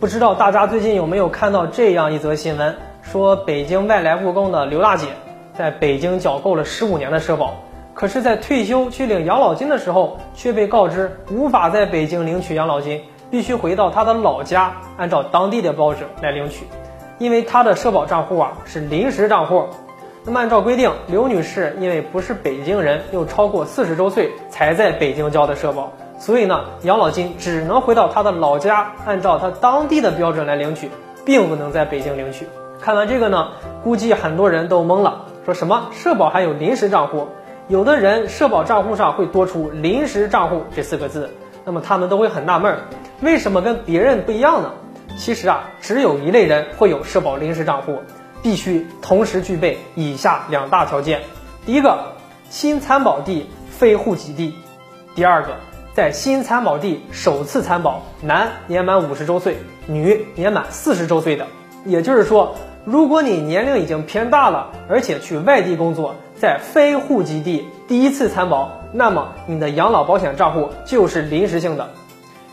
不知道大家最近有没有看到这样一则新闻，说北京外来务工的刘大姐在北京缴够了十五年的社保，可是，在退休去领养老金的时候，却被告知无法在北京领取养老金，必须回到她的老家，按照当地的标准来领取，因为她的社保账户啊是临时账户。那么按照规定，刘女士因为不是北京人，又超过四十周岁才在北京交的社保。所以呢，养老金只能回到他的老家，按照他当地的标准来领取，并不能在北京领取。看完这个呢，估计很多人都懵了，说什么社保还有临时账户？有的人社保账户上会多出“临时账户”这四个字，那么他们都会很纳闷，为什么跟别人不一样呢？其实啊，只有一类人会有社保临时账户，必须同时具备以下两大条件：第一个，新参保地非户籍地；第二个。在新参保地首次参保，男年满五十周岁，女年满四十周岁的。也就是说，如果你年龄已经偏大了，而且去外地工作，在非户籍地第一次参保，那么你的养老保险账户就是临时性的。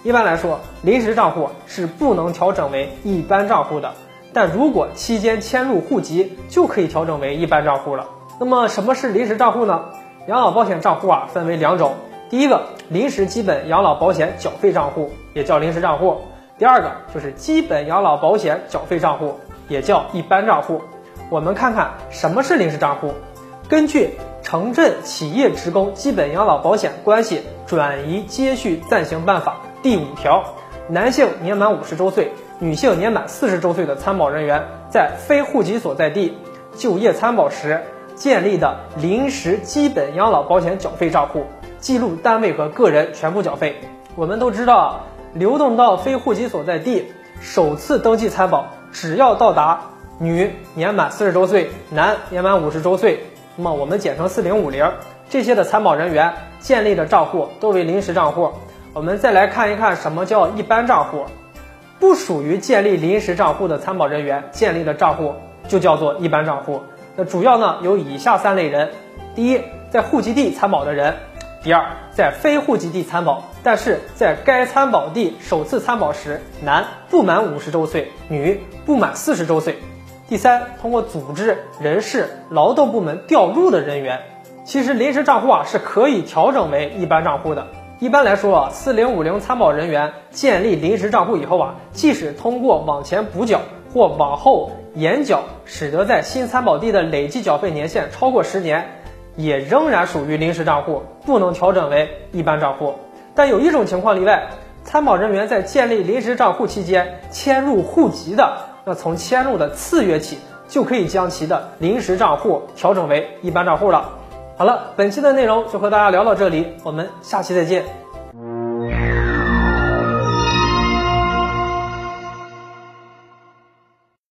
一般来说，临时账户是不能调整为一般账户的，但如果期间迁入户籍，就可以调整为一般账户了。那么什么是临时账户呢？养老保险账户啊，分为两种。第一个临时基本养老保险缴费账户也叫临时账户，第二个就是基本养老保险缴费账户，也叫一般账户。我们看看什么是临时账户。根据《城镇企业职工基本养老保险关系转移接续暂行办法》第五条，男性年满五十周岁，女性年满四十周岁的参保人员，在非户籍所在地就业参保时建立的临时基本养老保险缴费账户。记录单位和个人全部缴费。我们都知道，流动到非户籍所在地，首次登记参保，只要到达女年满四十周岁，男年满五十周岁，那么我们简称四零五零这些的参保人员建立的账户都为临时账户。我们再来看一看什么叫一般账户，不属于建立临时账户的参保人员建立的账户就叫做一般账户。那主要呢有以下三类人：第一，在户籍地参保的人。第二，在非户籍地参保，但是在该参保地首次参保时，男不满五十周岁，女不满四十周岁。第三，通过组织、人事、劳动部门调入的人员。其实临时账户啊是可以调整为一般账户的。一般来说啊，四零五零参保人员建立临时账户以后啊，即使通过往前补缴或往后延缴，使得在新参保地的累计缴费年限超过十年。也仍然属于临时账户，不能调整为一般账户。但有一种情况例外，参保人员在建立临时账户期间迁入户籍的，那从迁入的次月起，就可以将其的临时账户调整为一般账户了。好了，本期的内容就和大家聊到这里，我们下期再见。